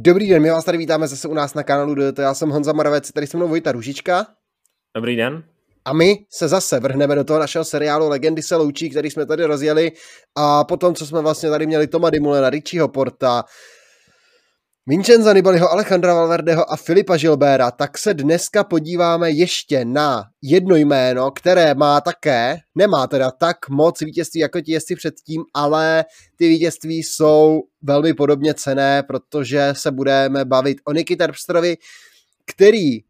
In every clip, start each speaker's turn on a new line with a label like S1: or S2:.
S1: Dobrý den, my vás tady vítáme zase u nás na kanálu DT. Já jsem Honza Moravec, tady se mnou Vojta Ružička.
S2: Dobrý den.
S1: A my se zase vrhneme do toho našeho seriálu Legendy se loučí, který jsme tady rozjeli a potom, co jsme vlastně tady měli Toma Dimulena, Richieho Porta, Vincenza Nibaliho, Alejandra Valverdeho a Filipa Gilbera, tak se dneska podíváme ještě na jedno jméno, které má také, nemá teda tak moc vítězství jako ti jezdci předtím, ale ty vítězství jsou velmi podobně cené, protože se budeme bavit o Niky Terpstrovi, který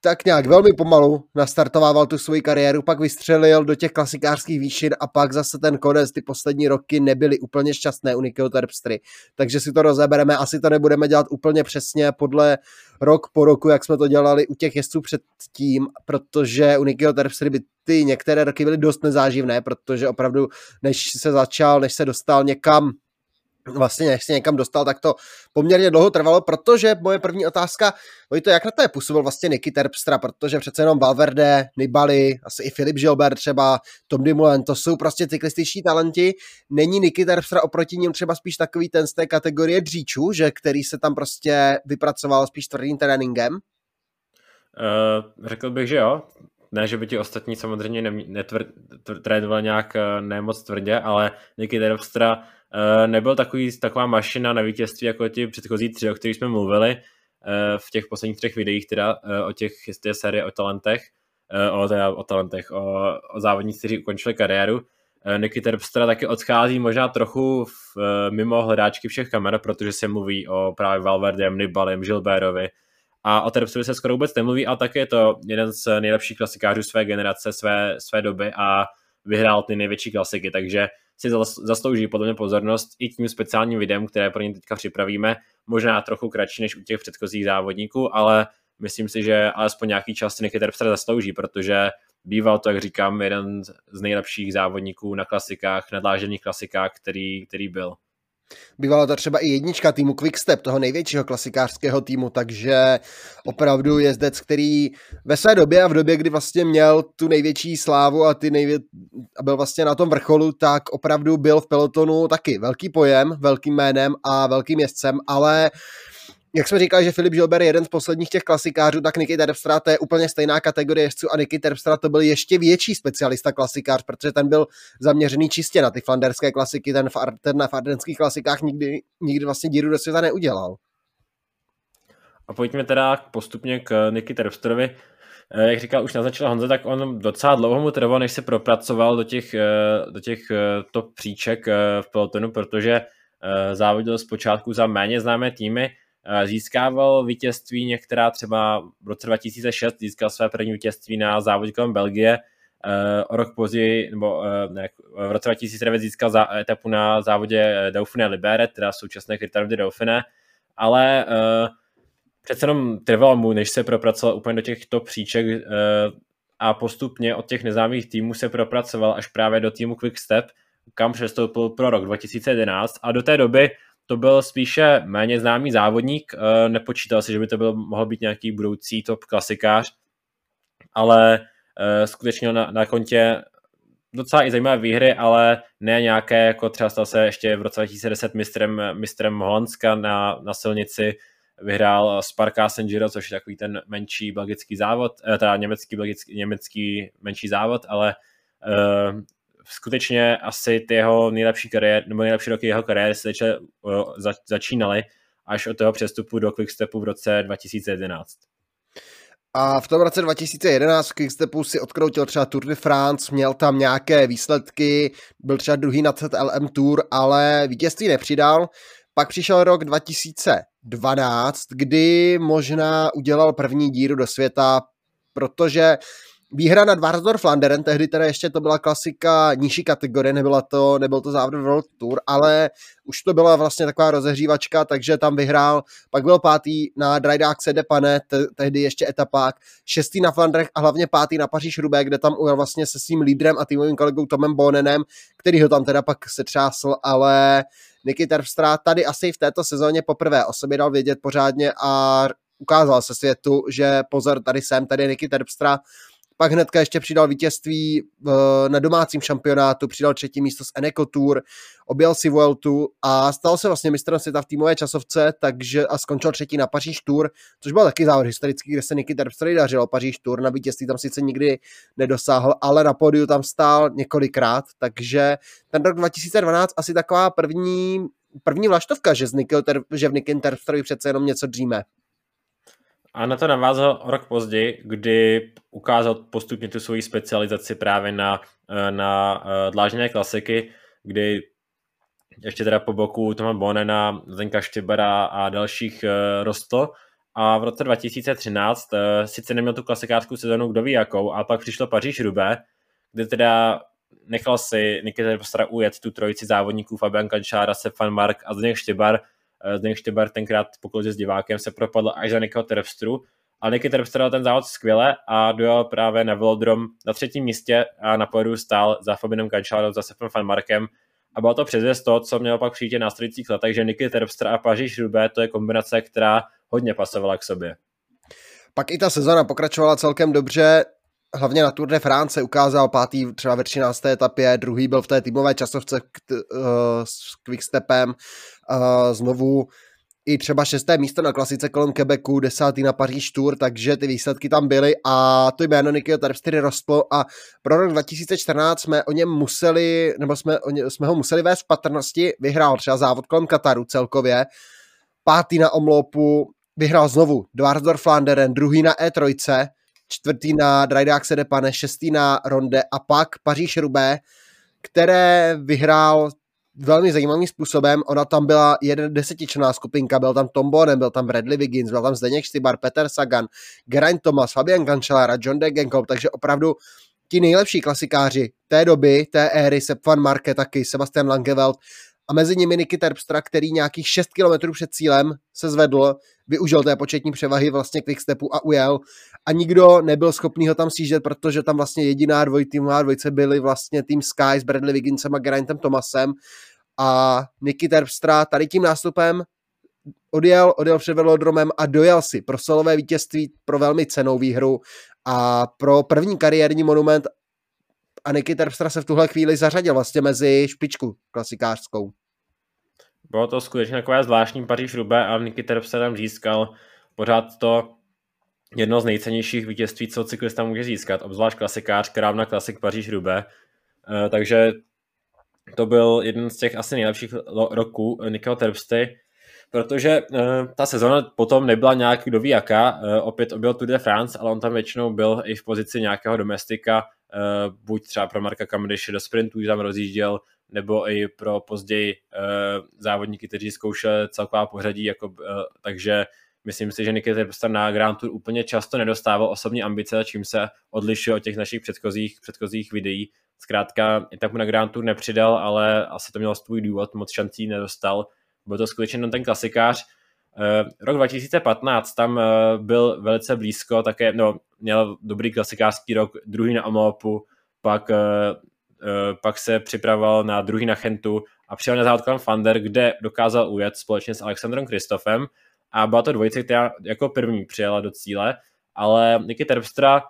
S1: tak nějak velmi pomalu nastartovával tu svoji kariéru, pak vystřelil do těch klasikářských výšin a pak zase ten konec, ty poslední roky nebyly úplně šťastné u Nikyho Terpstry. Takže si to rozebereme, asi to nebudeme dělat úplně přesně podle rok po roku, jak jsme to dělali u těch jezdců předtím, protože u Nikyho Terpstry by ty některé roky byly dost nezáživné, protože opravdu než se začal, než se dostal někam vlastně než se někam dostal, tak to poměrně dlouho trvalo, protože moje první otázka, to jak na to je působil vlastně Niky Terpstra, protože přece jenom Valverde, Nibali, asi i Filip Gilbert třeba, Tom Dumoulin, to jsou prostě cyklističtí talenti. Není Niky Terpstra oproti ním třeba spíš takový ten z té kategorie dříčů, že který se tam prostě vypracoval spíš tvrdým tréninkem?
S2: Uh, řekl bych, že jo. Ne, že by ti ostatní samozřejmě netrénovali nějak uh, nemoc tvrdě, ale Niky Terpstra nebyl takový, taková mašina na vítězství jako ti předchozí tři, o kterých jsme mluvili eh, v těch posledních třech videích, teda eh, o těch té série o talentech, o, teda o talentech, o, o závodnících, kteří ukončili kariéru. Niky Terpstra taky odchází možná trochu v, mimo hledáčky všech kamer, protože se mluví o právě Valverdem, Nibalim, Gilbertovi a o Terpstrovi se skoro vůbec nemluví, ale také je to jeden z nejlepších klasikářů své generace, své, své doby a vyhrál ty největší klasiky, takže si zaslouží podle mě pozornost i tím speciálním videem, které pro ně teďka připravíme, možná trochu kratší než u těch předchozích závodníků, ale myslím si, že alespoň nějaký čas Niky Terpstra zaslouží, protože býval to, jak říkám, jeden z nejlepších závodníků na klasikách, nadlážených klasikách, který, který byl.
S1: Bývala to třeba i jednička týmu Quickstep, toho největšího klasikářského týmu, takže opravdu jezdec, který ve své době a v době, kdy vlastně měl tu největší slávu a, ty nejvě... a byl vlastně na tom vrcholu, tak opravdu byl v pelotonu taky velký pojem, velkým jménem a velkým jezdcem, ale jak jsme říkali, že Filip Gilbert je jeden z posledních těch klasikářů, tak Niky Terpstra to je úplně stejná kategorie jezdců a Niky Terpstra to byl ještě větší specialista klasikář, protože ten byl zaměřený čistě na ty flanderské klasiky, ten, ten na fardenských klasikách nikdy, nikdy vlastně díru do světa neudělal.
S2: A pojďme teda postupně k Niky Terpstrovi. Eh, jak říkal už naznačil Honza, tak on docela dlouho mu trvalo, než se propracoval do těch, eh, do těch eh, top příček v pelotonu, protože závodil zpočátku za méně známé týmy, získával vítězství některá třeba v roce 2006 získal své první vítězství na závodě kolem Belgie, eh, o rok později, nebo eh, ne, v roce 2009 získal za, etapu na závodě Dauphiné Libere, teda současné Critérium de Dauphiné, ale přece jenom trvalo mu, než se propracoval úplně do těchto příček a postupně od těch neznámých týmů se propracoval až právě do týmu Quickstep, kam přestoupil pro rok 2011 a do té doby to byl spíše méně známý závodník, eh, nepočítal si, že by to byl, mohl být nějaký budoucí top klasikář, ale eh, skutečně na, na kontě docela i zajímavé výhry, ale ne nějaké, jako třeba stal se ještě v roce 2010 mistrem, mistrem Holandska na, na silnici, vyhrál Sparka Giro, což je takový ten menší belgický závod, eh, teda německý, belgický, německý menší závod, ale skutečně asi ty jeho nejlepší kariéry, nebo nejlepší roky jeho kariéry se začaly, za, začínaly až od toho přestupu do Quickstepu v roce 2011.
S1: A v tom roce 2011 v Quickstepu si odkroutil třeba Tour de France, měl tam nějaké výsledky, byl třeba druhý na ZLM Tour, ale vítězství nepřidal. Pak přišel rok 2012, kdy možná udělal první díru do světa, protože Výhra nad Varsdorf Flanderen, tehdy teda ještě to byla klasika nižší kategorie, nebyla to, nebyl to závod World Tour, ale už to byla vlastně taková rozehřívačka, takže tam vyhrál, pak byl pátý na Drajdák Sede Pane, te, tehdy ještě etapák, šestý na Flandrech a hlavně pátý na Paříž Rubé, kde tam ujel vlastně se svým lídrem a týmovým kolegou Tomem Bonenem, který ho tam teda pak setřásl, ale Niky Terpstra tady asi v této sezóně poprvé o sobě dal vědět pořádně a ukázal se světu, že pozor, tady jsem, tady Niky Terpstra, pak hnedka ještě přidal vítězství na domácím šampionátu, přidal třetí místo z Eneco Tour, objel si Vueltu a stal se vlastně mistrem světa v týmové časovce, takže a skončil třetí na Paříž Tour, což byl taky závod historický, kde se Niky Terpstra dařilo. Paříž Tour na vítězství tam sice nikdy nedosáhl, ale na pódiu tam stál několikrát, takže ten rok 2012 asi taková první první vlaštovka, že, z že v Nikin Terpstrovi přece jenom něco dříme.
S2: A na to navázal rok později, kdy ukázal postupně tu svoji specializaci právě na, eh, na eh, dlážděné klasiky, kdy ještě teda po boku Toma Bonena, Zenka Štybera a dalších uh, rostl. A v roce 2013 uh, sice neměl tu klasikářskou sezonu kdo ví jakou, a pak přišlo Paříž Rubé, kde teda nechal si Nikita Terpstra ujet tu trojici závodníků Fabian Kančára, Stefan Mark a Zdeněk Štybar. Eh, Zdeněk Štybar tenkrát po s divákem se propadl až za Nikita Terpstru, a Niky Terpstra ten závod skvěle a dojel právě na velodrom na třetím místě a na pojedu stál za Fabinem Kančárem, za Stefan Markem a bylo to předzvěst to, co mělo pak přijít v následujících letech, že Niky Terpstra a Paříž Rubé to je kombinace, která hodně pasovala k sobě.
S1: Pak i ta sezona pokračovala celkem dobře, hlavně na Tour de France ukázal pátý třeba ve 13. etapě, druhý byl v té týmové časovce k, uh, s Quickstepem, uh, znovu i třeba šesté místo na klasice kolem Quebecu, desátý na Paříž Tour, takže ty výsledky tam byly. A to jméno Nikio Terpstery rostlo a pro rok 2014 jsme o něm museli, nebo jsme, o ně, jsme ho museli vést v patrnosti, vyhrál třeba závod kolem Kataru celkově, pátý na omlopu, vyhrál znovu Dvarsdorf Flanderen, druhý na E3, čtvrtý na Drydák Sedepane, šestý na Ronde a pak Paříž Rubé, které vyhrál velmi zajímavým způsobem. Ona tam byla jeden desetičná skupinka, byl tam Tom Bonen, byl tam Bradley Wiggins, byl tam Zdeněk Stybar, Peter Sagan, Geraint Thomas, Fabian Cancellara, John Degenkolb, takže opravdu ti nejlepší klasikáři té doby, té éry, Sepp van Marke taky, Sebastian Langeveld a mezi nimi Niky Terpstra, který nějakých 6 km před cílem se zvedl, využil té početní převahy vlastně quickstepu a ujel. A nikdo nebyl schopný ho tam sjíždět, protože tam vlastně jediná dvojtýmová dvojce byly vlastně tým Sky s Bradley Wigginsem a Geraintem Thomasem. A Niky Terpstra tady tím nástupem odjel, odjel před velodromem a dojel si pro solové vítězství, pro velmi cenou výhru a pro první kariérní monument. A Niky Terpstra se v tuhle chvíli zařadil vlastně mezi špičku klasikářskou.
S2: Bylo to skutečně takové zvláštní Paříž Rubé a Niky Terpstra tam získal pořád to jedno z nejcennějších vítězství, co cyklista může získat, obzvlášť klasikář, krávna klasik Paříž Rubé. Eh, takže to byl jeden z těch asi nejlepších roků Nikého Terpsty, protože uh, ta sezona potom nebyla nějak kdo ví jaká, uh, opět objel Tour de France, ale on tam většinou byl i v pozici nějakého domestika, buď třeba pro Marka Cavendishe do sprintů, tam rozjížděl, nebo i pro později uh, závodníky, kteří zkoušeli celková pořadí, jako, uh, takže myslím si, že Niky Terpstra na Grand Tour úplně často nedostával osobní ambice, čím se odlišuje od těch našich předchozích, předchozích videí, Zkrátka, tak mu na Grand Tour nepřidal, ale asi to mělo svůj důvod, moc šancí nedostal. Byl to skutečně ten klasikář. Uh, rok 2015 tam byl velice blízko, také no, měl dobrý klasikářský rok, druhý na Omlopu, pak, pak se připravoval na druhý na Chentu a přijel na závod Fander, kde dokázal ujet společně s Alexandrem Kristofem. A byla to dvojice, která jako první přijela do cíle, ale Niky Terpstra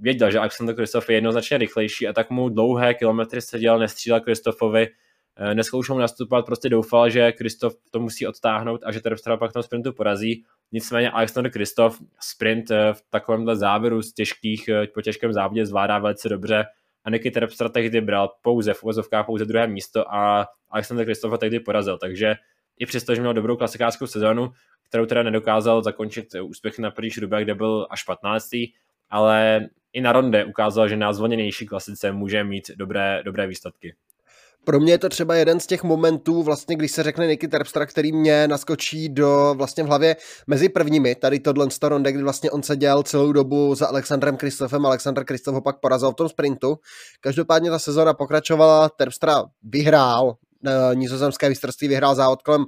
S2: věděl, že Alexander Kristof je jednoznačně rychlejší a tak mu dlouhé kilometry seděl, nestřílel Kristofovi, eh, neskoušel mu nastupovat, prostě doufal, že Kristof to musí odtáhnout a že Terpstra pak na sprintu porazí. Nicméně Alexander Kristof sprint eh, v takovémhle závěru z těžkých, eh, po těžkém závodě zvládá velice dobře a Niky Terpstra tehdy bral pouze v uvozovkách pouze druhé místo a Alexander Kristof ho tehdy porazil, takže i přesto, že měl dobrou klasikářskou sezonu, kterou teda nedokázal zakončit úspěch na Paríž Roubaix, kde byl až 15 ale i na ronde ukázal, že na zvoněnější klasice může mít dobré, dobré výsledky.
S1: Pro mě je to třeba jeden z těch momentů, vlastně, když se řekne Niky Terpstra, který mě naskočí do vlastně v hlavě mezi prvními, tady tohle ronde, kdy vlastně on seděl celou dobu za Alexandrem Kristofem, Alexandr Kristof ho pak porazil v tom sprintu. Každopádně ta sezona pokračovala, Terpstra vyhrál, eh, nizozemské výstrství vyhrál závod kolem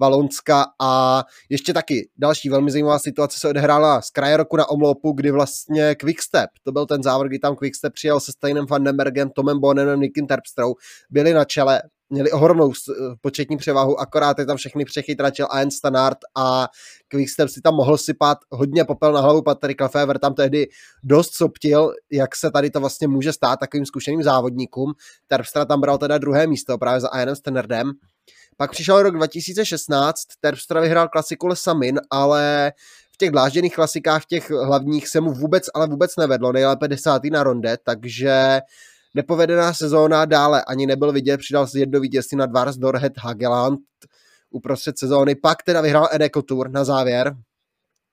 S1: Valonska a ještě taky další velmi zajímavá situace se odehrála z kraje roku na omlopu, kdy vlastně Quickstep, to byl ten závod, kdy tam Quickstep přijel se Steinem Vandenbergem, Tomem Bonenem, Nikim Terpstrou, byli na čele měli ohromnou početní převahu, akorát je tam všechny přechytračil Ian Stannard a Quickstep si tam mohl sypat hodně popel na hlavu Patrick Lefevre, tam tehdy dost soptil, jak se tady to vlastně může stát takovým zkušeným závodníkům. Terpstra tam bral teda druhé místo právě za Ianem Stannardem. Pak přišel rok 2016, Terpstra vyhrál klasiku Lesamin, ale v těch dlážděných klasikách, těch hlavních se mu vůbec, ale vůbec nevedlo, nejlépe desátý na ronde, takže nepovedená sezóna dále ani nebyl vidět, přidal si jedno vítězství na Dvars Dorhet Hageland uprostřed sezóny, pak teda vyhrál Eneco Tour na závěr,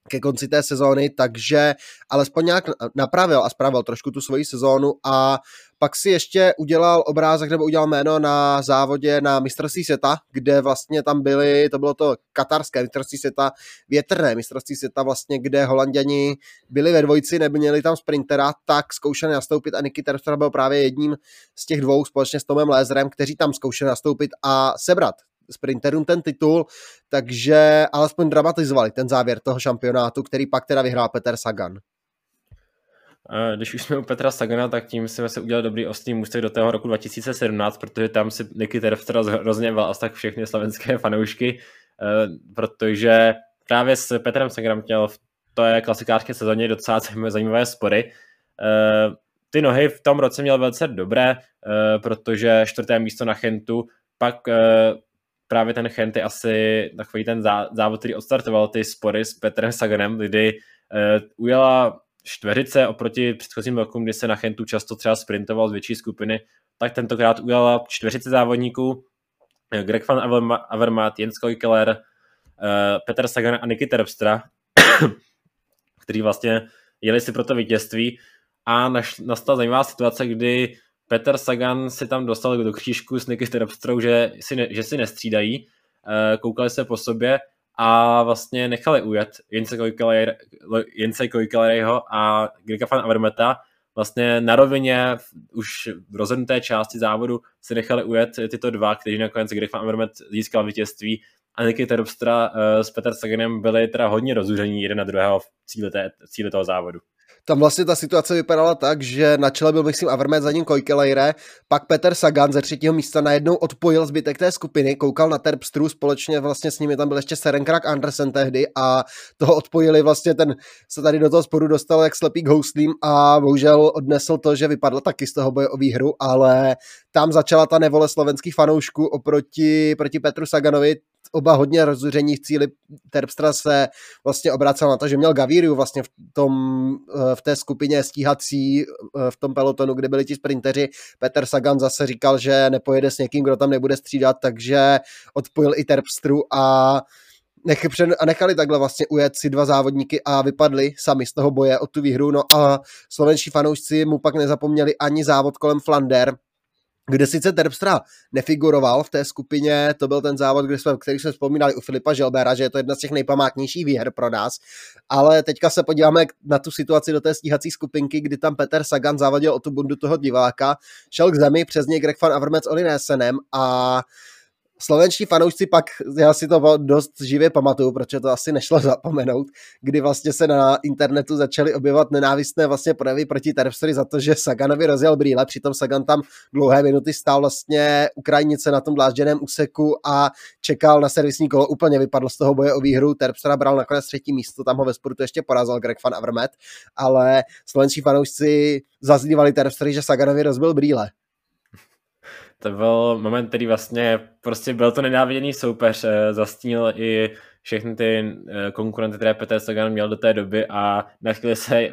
S1: ke konci té sezóny, takže alespoň nějak napravil a spravil trošku tu svoji sezónu a pak si ještě udělal obrázek nebo udělal jméno na závodě na mistrovství světa, kde vlastně tam byly, to bylo to katarské mistrovství světa, větrné mistrovství světa vlastně, kde holanděni byli ve dvojici, neměli tam sprintera, tak zkoušeli nastoupit a Niky Terpstra byl právě jedním z těch dvou společně s Tomem Lézerem, kteří tam zkoušeli nastoupit a sebrat sprinterům ten titul, takže alespoň dramatizovali ten závěr toho šampionátu, který pak teda vyhrál Peter Sagan.
S2: Když už jsme u Petra Sagana, tak tím jsme se udělali dobrý ostný můstek do toho roku 2017, protože tam si Niky Terpstra rozněval asi tak všechny slovenské fanoušky, eh, protože právě s Petrem Saganem měl v té klasikářské sezóně docela zajímavé spory. Eh, ty nohy v tom roce měl velice dobré, eh, protože čtvrté místo na Chentu, pak právě ten Chent je asi takový ten závod, který odstartoval ty spory s Petrem Saganem, kdy ujela čtveřice oproti předchozím rokům, kdy se na Chentu často třeba sprintoval z větší skupiny, tak tentokrát udělala čtveřice závodníků, eh, Greg van Avermaet, Jens Koikeler, uh, Peter Sagan a Niky Terpstra, kteří vlastně jeli si pro to vítězství. A nastala zajímavá situace, kdy Peter Sagan si tam dostal do křížku s Niky Terpstrou, že si, ne, že si nestřídají, uh, koukali se po sobě a vlastně nechali ujet Jence Kojkeleryho a Grega van Avermeta vlastně na rovině už v rozhodnuté části závodu se nechali ujet tyto dva, kteří nakonec Greg van Avermet získal vítězství a Niky Terpstra uh, s Peter Saganem byli teda hodně rozúření jeden na druhého v cíli, té, v cíli toho závodu.
S1: Tam vlastně ta situace vypadala tak, že na čele byl, myslím, Avermet, za ním Kojkelejre, pak Peter Sagan ze třetího místa najednou odpojil zbytek té skupiny, koukal na Terpstru, společně vlastně s nimi tam byl ještě Serenkrak Andersen tehdy a toho odpojili vlastně ten, se tady do toho sporu dostal jak slepý houslím a bohužel odnesl to, že vypadl taky z toho boje o výhru, ale tam začala ta nevole slovenských fanoušků oproti proti Petru Saganovi, oba hodně rozuření v cíli. Terpstra se vlastně obracel na to, že měl Gavíriu vlastně v, tom, eh, v té skupině stíhací eh, v tom pelotonu, kde byli ti sprinteři. Peter Sagan zase říkal, že nepojede s někým, kdo tam nebude střídat, takže odpojil i Terpstru a a nechali takhle vlastně ujet si dva závodníky a vypadli sami z toho boje o tu výhru. No a slovenští fanoušci mu pak nezapomněli ani závod kolem Flander, kde sice Terpstra nefiguroval v té skupině, to byl ten závod, kde jsme, který jsme vzpomínali u Filipa Želbera, že je to jedna z těch nejpamátnějších výher pro nás, ale teďka se podíváme na tu situaci do té stíhací skupinky, kdy tam Peter Sagan závodil o tu bundu toho diváka, šel k zemi, přes něj Greg van Avermec Olinésenem a slovenští fanoušci pak, já si to dost živě pamatuju, protože to asi nešlo zapomenout, kdy vlastně se na internetu začaly objevovat nenávistné vlastně projevy proti Terpstrovi za to, že Saganovi rozjel brýle, přitom Sagan tam dlouhé minuty stál vlastně Ukrajinice na tom dlážděném úseku a čekal na servisní kolo, úplně vypadl z toho boje o výhru, Terpstra bral nakonec třetí místo, tam ho ve sportu ještě porazil Greg van Avermet, ale slovenští fanoušci zazdívali Terpstrovi, že Saganovi rozbil brýle
S2: to byl moment, který vlastně prostě byl to nenáviděný soupeř, eh, zastínil i všechny ty eh, konkurenty, které Petr Sagan měl do té doby a na chvíli se eh,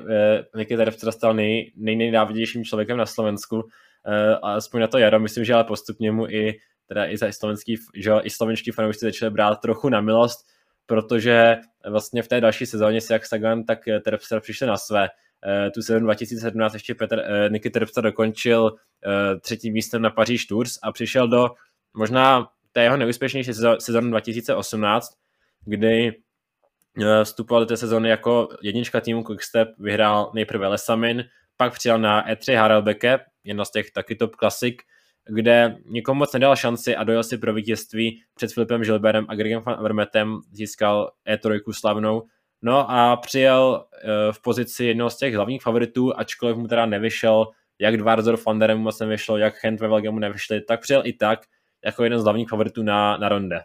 S2: Niky Terpstra stal nej, nejnenávidějším člověkem na Slovensku a aspoň na to jaro, myslím, že ale postupně mu i teda i za slovenský, že i slovenští fanoušci začali brát trochu na milost, protože vlastně v té další sezóně si jak Sagan, tak Terpstra přišli na své. Eh, tu sezónu 2017 ještě Petr, eh, Niky Terpstra dokončil eh, třetím místem na Paříž Tours a přišel do možná té jeho neúspěšnější sezóny 2018, kdy vstupoval do té sezóny jako jednička týmu Quickstep, vyhrál nejprve Lesamin, pak přijel na E3 Harelbeke, jedna z těch taky top klasik, kde nikomu moc nedal šanci a dojel si pro vítězství. Před Filipem Žilberem a Gregem van Avermetem, získal E3 slavnou No a přijel uh, v pozici jednoho z těch hlavních favoritů, ačkoliv mu teda nevyšel, jak Dvarzor Flanderem moc nevyšlo, jak Hent ve Velgemu nevyšli, tak přijel i tak, jako jeden z hlavních favoritů na, na ronde.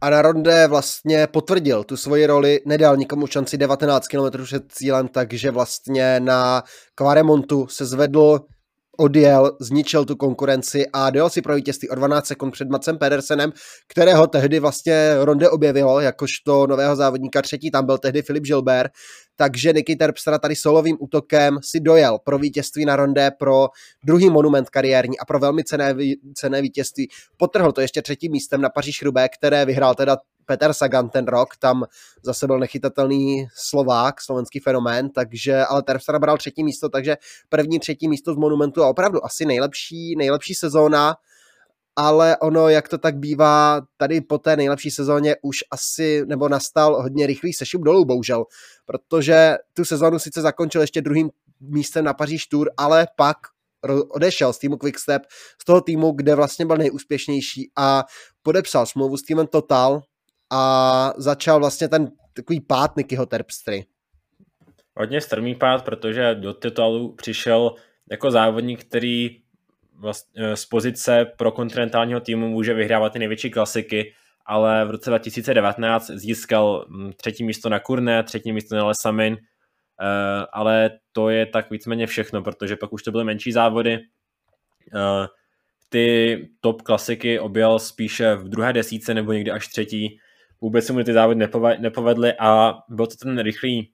S1: A na ronde vlastně potvrdil tu svoji roli, nedal nikomu šanci 19 km před cílem, takže vlastně na Quaremontu se zvedl odjel, zničil tu konkurenci a dojel si pro vítězství o 12 sekund před Macem Pedersenem, kterého tehdy vlastně Ronde objevilo, jakožto nového závodníka třetí, tam byl tehdy Filip Gilbert, takže Niky Terpstra tady solovým útokem si dojel pro vítězství na Ronde, pro druhý monument kariérní a pro velmi cené, cené vítězství. Potrhl to ještě třetím místem na Paříž Rubé, které vyhrál teda Peter Sagan ten rok, tam zase byl nechytatelný Slovák, slovenský fenomén, takže, ale Terpstra bral třetí místo, takže první, třetí místo z Monumentu a opravdu asi nejlepší, nejlepší sezóna, ale ono, jak to tak bývá, tady po té nejlepší sezóně už asi, nebo nastal hodně rychlý sešup dolů, bohužel, protože tu sezónu sice zakončil ještě druhým místem na Paříž Tour, ale pak odešel z týmu Quickstep, z toho týmu, kde vlastně byl nejúspěšnější a podepsal smlouvu s týmem Total, a začal vlastně ten takový pád Nikyho Terpstry.
S2: Hodně strmý pád, protože do titulu přišel jako závodník, který vlastně z pozice pro kontinentálního týmu může vyhrávat ty největší klasiky, ale v roce 2019 získal hm, třetí místo na Kurne, třetí místo na Lesamin, eh, ale to je tak víceméně všechno, protože pak už to byly menší závody. Eh, ty top klasiky objel spíše v druhé desíce nebo někdy až třetí, vůbec se mu ty závody nepovedly a byl to ten rychlý,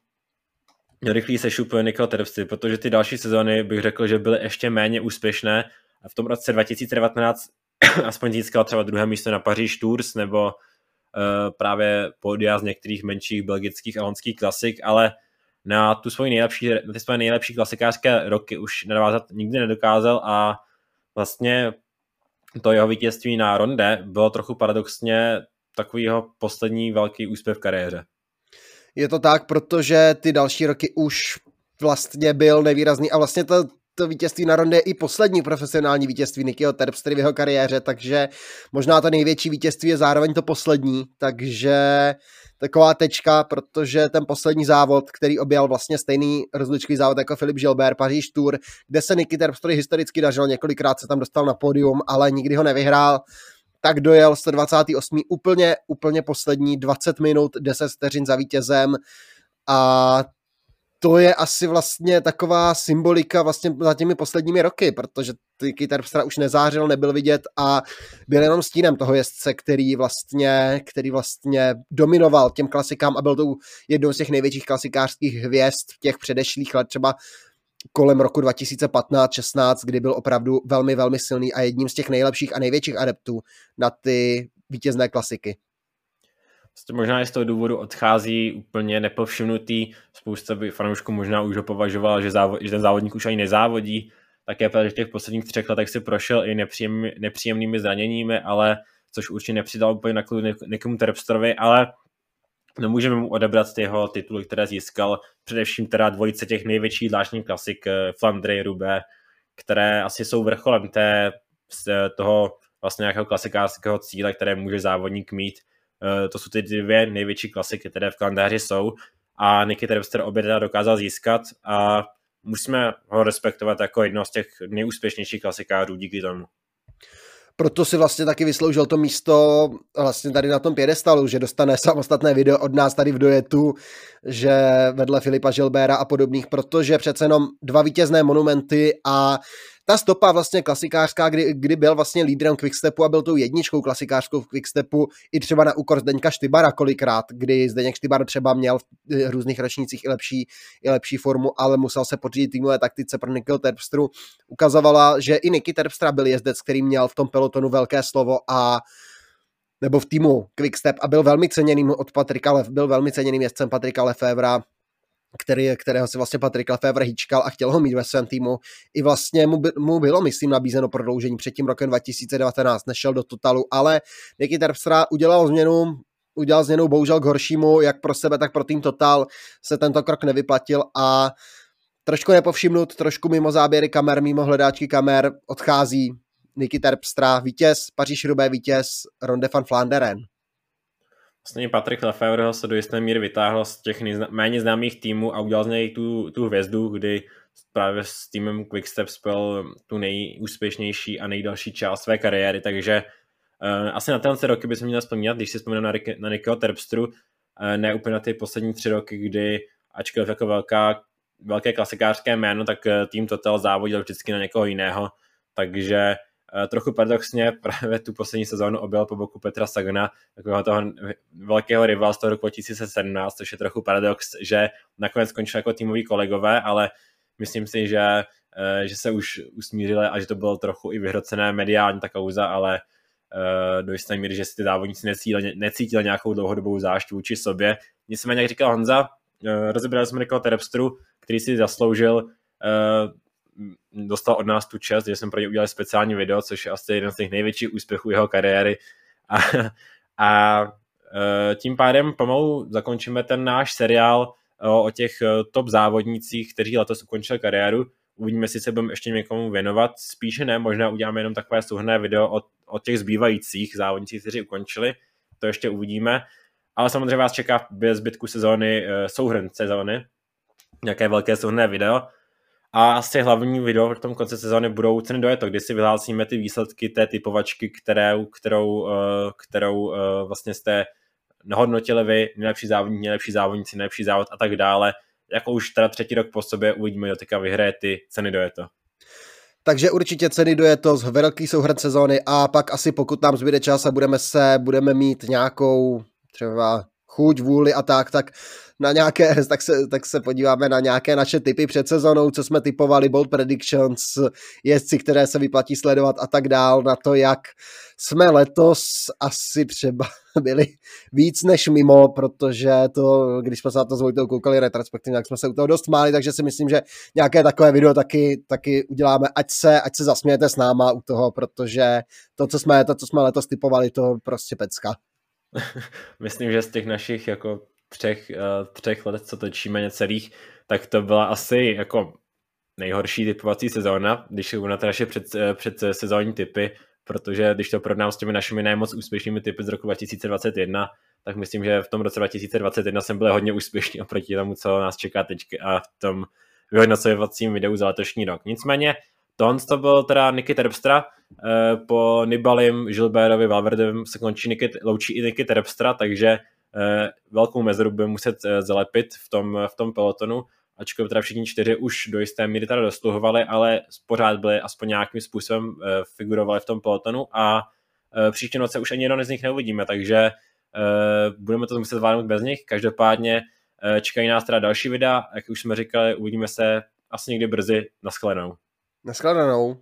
S2: rychlý sešup Nikola Terpsty, protože ty další sezóny bych řekl, že byly ještě méně úspěšné v tom roce 2019 aspoň získal třeba druhé místo na Paříž Tours nebo uh, právě podia z některých menších belgických a honských klasik, ale na tu svoji nejlepší, na ty svoje nejlepší klasikářské roky už navázat nikdy nedokázal a vlastně to jeho vítězství na ronde bylo trochu paradoxně takový jeho poslední velký úspěch v kariéře.
S1: Je to tak, protože ty další roky už vlastně byl nevýrazný a vlastně to, to vítězství na ronde je i poslední profesionální vítězství Nikyho Terpstry v jeho kariéře, takže možná to největší vítězství je zároveň to poslední, takže taková tečka, protože ten poslední závod, který objel vlastně stejný rozličkový závod jako Filip Gilbert, Paříž Tour, kde se Niky Terpstry historicky dařil, několikrát se tam dostal na pódium, ale nikdy ho nevyhrál, tak dojel 128. úplně, úplně poslední 20 minut, 10 vteřin za vítězem a to je asi vlastně taková symbolika vlastně za těmi posledními roky, protože ty Terpstra už nezářil, nebyl vidět a byl jenom stínem toho jezdce, který vlastně, který vlastně dominoval těm klasikám a byl to jednou z těch největších klasikářských hvězd v těch předešlých let, třeba kolem roku 2015-16, kdy byl opravdu velmi, velmi silný a jedním z těch nejlepších a největších adeptů na ty vítězné klasiky.
S2: Možná i z toho důvodu odchází úplně nepovšimnutý. Spousta by fanoušků možná už ho považoval, že, závod, že ten závodník už ani nezávodí. Také že v těch posledních třech letech si prošel i nepříjem, nepříjemnými zraněními, ale což určitě nepřidal úplně na klub někomu Terpstrovi, ale nemůžeme mu odebrat ty jeho tituly, které získal, především teda dvojice těch největších dlážních klasik eh, Flandry, Rubé, které asi jsou vrcholem té, toho vlastně nějakého klasikářského cíle, které může závodník mít. Eh, to jsou ty dvě největší klasiky, které v kalendáři jsou. A Niky Terpster obě teda dokázal získat a musíme ho respektovat jako jedno z těch nejúspěšnějších klasikářů díky tomu.
S1: Proto si vlastně taky vysloužil to místo vlastně tady na tom pědestalu, že dostane samostatné video od nás tady v dojetu, že vedle Filipa Žilbéra a podobných, protože přece jenom dva vítězné monumenty a ta stopa vlastně klasikářská, kdy, kdy byl vlastně lídrem Quickstepu a byl tou jedničkou klasikářskou v Quickstepu i třeba na úkor Zdeňka Štybara kolikrát, kdy Zdeněk Štybar třeba měl v eh, různých ročnících i lepší, i lepší formu, ale musel se podřídit týmové taktice pro Nikil Terpstru. Ukazovala, že i Niky Terpstra byl jezdec, který měl v tom pelotonu velké slovo a nebo v týmu Quickstep a byl velmi ceněným od Patrika Lef, byl velmi ceněným jezdcem Patrika Lefevra který, kterého si vlastně Patrik Lefevre hýčkal a chtěl ho mít ve svém týmu. I vlastně mu, by, mu bylo, myslím, nabízeno prodloužení před tím rokem 2019, nešel do totalu, ale Niky Terpstra udělal změnu, udělal změnu bohužel k horšímu, jak pro sebe, tak pro tým Total se tento krok nevyplatil a trošku nepovšimnut, trošku mimo záběry kamer, mimo hledáčky kamer, odchází Niky Terpstra, vítěz, Paříž Rubé vítěz, Ronde van Flanderen.
S2: Vlastně Patrik Lefebvre se do jisté míry vytáhl z těch nejzna- méně známých týmů a udělal z něj tu, tu hvězdu, kdy právě s týmem Quickstep spojil tu nejúspěšnější a nejdelší část své kariéry, takže uh, asi na tenhle roky bychom měli vzpomínat, když si vzpomínám na, na Nikyho Terpstru, uh, ne úplně na ty poslední tři roky, kdy ačkoliv jako velká, velké klasikářské jméno, tak tým Total závodil vždycky na někoho jiného, takže Eh, trochu paradoxně právě tu poslední sezónu objel po boku Petra Sagana, takového toho velkého rivala z toho roku 2017, což je trochu paradox, že nakonec skončil jako týmoví kolegové, ale myslím si, že, eh, že se už usmířili a že to bylo trochu i vyhrocené mediální ta kauza, ale eh, do jisté míry, že si ty závodníci necítili, necítili nějakou dlouhodobou zášť vůči sobě. Nicméně, jak říkal Honza, rozebrali jsme Nikola Terpstru, který si zasloužil dostal od nás tu čest, že jsme pro ně udělali speciální video, což je asi jeden z těch největších úspěchů jeho kariéry. A, a e, tím pádem pomalu zakončíme ten náš seriál o, o těch e, top závodnících, kteří letos ukončili kariéru. Uvidíme, jestli se budeme ještě někomu věnovat. Spíše ne, možná uděláme jenom takové souhrné video o, o těch zbývajících závodnících, kteří ukončili. To ještě uvidíme. Ale samozřejmě vás čeká bez zbytku sezóny e, souhrn sezóny, nějaké velké souhrné video. A asi hlavní video v tom konci sezóny budou ceny do to, kdy si vyhlásíme ty výsledky té typovačky, kterou, kterou, eh, kterou eh, vlastně jste nahodnotili vy, nejlepší závodník, nejlepší závodníci, nejlepší závod a tak dále. Jako už teda třetí rok po sobě uvidíme, kdo teďka vyhraje ty ceny do to.
S1: Takže určitě ceny do to z velký souhrn sezóny a pak asi pokud nám zbyde čas a budeme se, budeme mít nějakou třeba chuť, vůli a tak, tak na nějaké, tak se, tak se podíváme na nějaké naše typy před sezónou, co jsme typovali, bold predictions, jezdci, které se vyplatí sledovat a tak dál, na to, jak jsme letos asi třeba byli víc než mimo, protože to, když jsme se na to s Vojtou koukali retrospektivně, tak jsme se u toho dost máli, takže si myslím, že nějaké takové video taky, taky uděláme, ať se, ať se zasmějete s náma u toho, protože to, co jsme, to, co jsme letos typovali, to prostě pecka.
S2: myslím, že z těch našich jako třech, uh, třech let, co točíme necelých, tak to byla asi jako nejhorší typovací sezóna, když jsou na naše před, eh, před sezónní typy, protože když to porovnám s těmi našimi nejmoc úspěšnými typy z roku 2021, tak myslím, že v tom roce 2021 jsem byl hodně úspěšný oproti tomu, co nás čeká teď a v tom vyhodnocovacím videu za letošní rok. Nicméně, tohle to byl teda Niky Terpstra, eh, po Nibalim, Gilbertovi, Valverdem se končí Niky, loučí i Niky Terpstra, takže Eh, velkou mezeru bude muset eh, zalepit v tom, v tom pelotonu, ačkoliv teda všichni čtyři už do jisté míry teda dosluhovali, ale pořád byli aspoň nějakým způsobem eh, figurovali v tom pelotonu a příští noce už ani jeden z nich neuvidíme, takže budeme to muset zvládnout bez nich. Každopádně čekají nás teda další videa, jak už jsme říkali, uvidíme se asi někdy brzy. Naschledanou.
S1: Naschledanou.